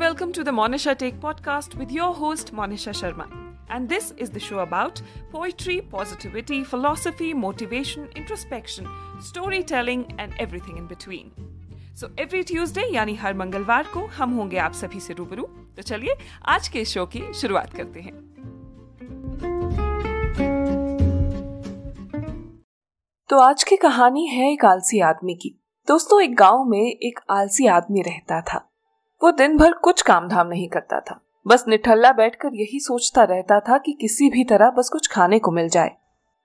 welcome to the Monisha Take podcast with your host Monisha Sharma. And this is the show about poetry, positivity, philosophy, motivation, introspection, storytelling and everything in between. So every Tuesday यानी हर मंगलवार को हम होंगे आप सभी से रूबरू तो चलिए आज के शो की शुरुआत करते हैं तो आज की कहानी है एक आलसी आदमी की दोस्तों एक गाँव में एक आलसी आदमी रहता था वो दिन भर कुछ काम धाम नहीं करता था। बस निठल्ला बैठकर यही सोचता रहता था कि किसी भी तरह बस कुछ खाने को मिल जाए।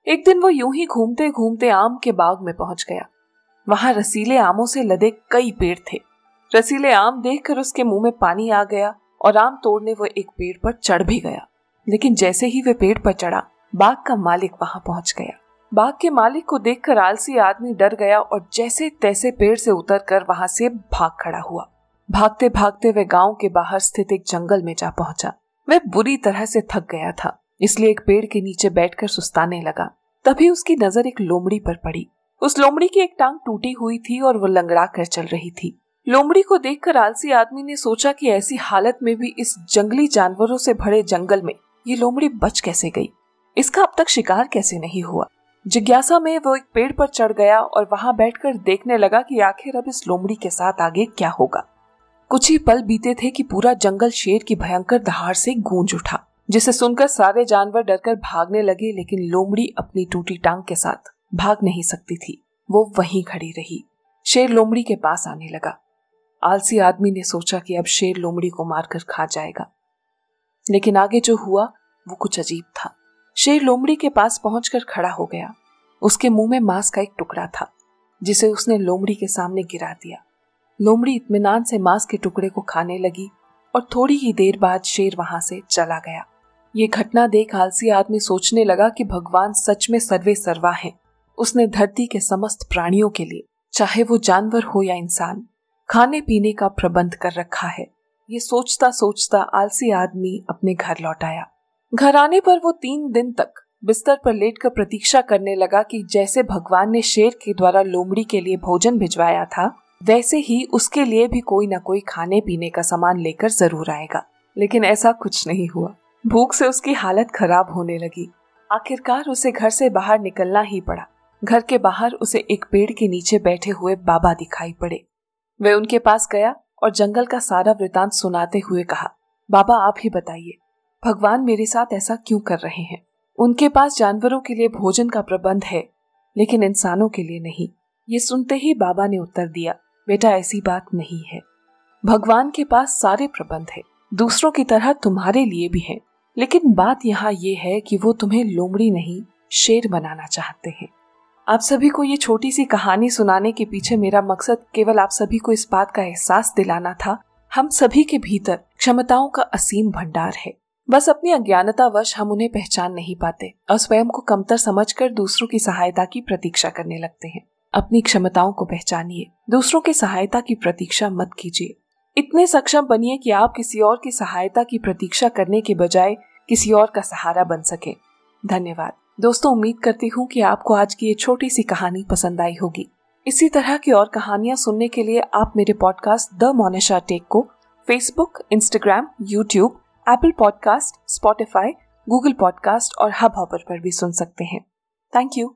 एक दिन वो यूँ ही घूमते घूमते आम के बाग में पहुँच गया। वहाँ रसीले आमों से लदे कई पेड़ थे। रसीले आम देखकर उसके मुँह में पानी आ गया और आम तोड़ने वो एक पेड़ पर चढ़ भी गया। लेकिन जैसे ही वे पेड़ पर चढ़ा, बाग का मालिक वहाँ पहुँच गया। बाग के मालिक को देखकर आलसी आदमी डर गया और जैसे तैसे पेड़ से उतरकर वहाँ से भाग खड़ा हुआ। भागते भागते वह गाँव के बाहर स्थित एक जंगल में जा पहुँचा। वह बुरी तरह से थक गया था, इसलिए एक पेड़ के नीचे बैठकर सुस्ताने लगा। तभी उसकी नज़र एक लोमड़ी पर पड़ी। उस लोमड़ी की एक टांग टूटी हुई थी और वो लंगड़ा कर चल रही थी। लोमड़ी को देखकर आलसी आदमी ने सोचा कि ऐसी हालत में भी इस जंगली जानवरों से भरे जंगल में ये लोमड़ी बच कैसे गई? इसका अब तक शिकार कैसे नहीं हुआ? जिज्ञासा में वो एक पेड़ पर चढ़ गया और वहाँ बैठकर देखने लगा कि आखिर अब इस लोमड़ी के साथ आगे क्या होगा। कुछ ही पल बीते थे कि पूरा जंगल शेर की भयंकर दहाड़ से गूंज उठा, जिसे सुनकर सारे जानवर डरकर भागने लगे, लेकिन लोमड़ी अपनी टूटी टांग के साथ भाग नहीं सकती थी। वो वहीं खड़ी रही। शेर लोमड़ी के पास आने लगा। आलसी आदमी ने सोचा कि अब शेर लोमड़ी को मारकर खा जाएगा। लेकिन आगे जो हुआ, वो कुछ अजीब था। शेर लोमड़ी के पास पहुंचकर खड़ा हो गया। उसके मुँह में मांस का एक टुकड़ा था, जिसे उसने लोमड़ी के सामने गिरा दिया। लोमड़ी इत्मीनान से मांस के टुकड़े को खाने लगी और थोड़ी ही देर बाद शेर वहाँ से चला गया। ये घटना देख आलसी आदमी सोचने लगा कि भगवान सच में सर्वे सर्वा है। उसने धरती के समस्त प्राणियों के लिए, चाहे वो जानवर हो या इंसान खाने पीने का प्रबंध कर रखा है। ये सोचता सोचता आलसी आदमी अपने घर लौट आया। घर आने पर वो तीन दिन तक बिस्तर पर लेटकर प्रतीक्षा करने लगा कि जैसे भगवान ने शेर के द्वारा लोमड़ी के लिए भोजन भिजवाया था वैसे ही उसके लिए भी कोई ना कोई खाने पीने का सामान लेकर ज़रूर आएगा। लेकिन ऐसा कुछ नहीं हुआ। भूख से उसकी हालत खराब होने लगी। आखिरकार उसे घर से बाहर निकलना ही पड़ा। घर के बाहर उसे एक पेड़ के नीचे बैठे हुए बाबा दिखाई पड़े। वह उनके पास गया और जंगल का सारा वृतांत सुनाते हुए कहा, बाबा, आप ही बताइए, भगवान मेरे साथ ऐसा क्यों कर रहे हैं? उनके पास जानवरों के लिए भोजन का प्रबंध है, लेकिन इंसानों के लिए नहीं। ये सुनते ही बाबा ने उत्तर दिया बेटा ऐसी बात नहीं है। भगवान के पास सारे प्रबंध है। दूसरों की तरह तुम्हारे लिए भी है। लेकिन बात यहाँ ये है कि वो तुम्हें लोमड़ी नहीं, शेर बनाना चाहते हैं। आप सभी को ये छोटी सी कहानी सुनाने के पीछे मेरा मकसद केवल आप सभी को इस बात का एहसास दिलाना था, हम सभी के भीतर क्षमताओं का असीम भंडार है। बस अपनी अज्ञानता वश हम उन्हें पहचान नहीं पाते और स्वयं को कमतर समझकर दूसरों की सहायता की प्रतीक्षा करने लगते हैं। अपनी क्षमताओं को पहचानिए। दूसरों की सहायता की प्रतीक्षा मत कीजिए। इतने सक्षम बनिए कि आप किसी और की सहायता की प्रतीक्षा करने के बजाय किसी और का सहारा बन सके। धन्यवाद। दोस्तों, उम्मीद करती हूँ कि आपको आज की ये छोटी सी कहानी पसंद आई होगी। इसी तरह की और कहानियाँ सुनने के लिए आप मेरे पॉडकास्ट द मोनेशा टेक को Facebook Instagram YouTube Apple podcast Spotify Google podcast और हब हॉपर पर भी सुन सकते हैं। Thank you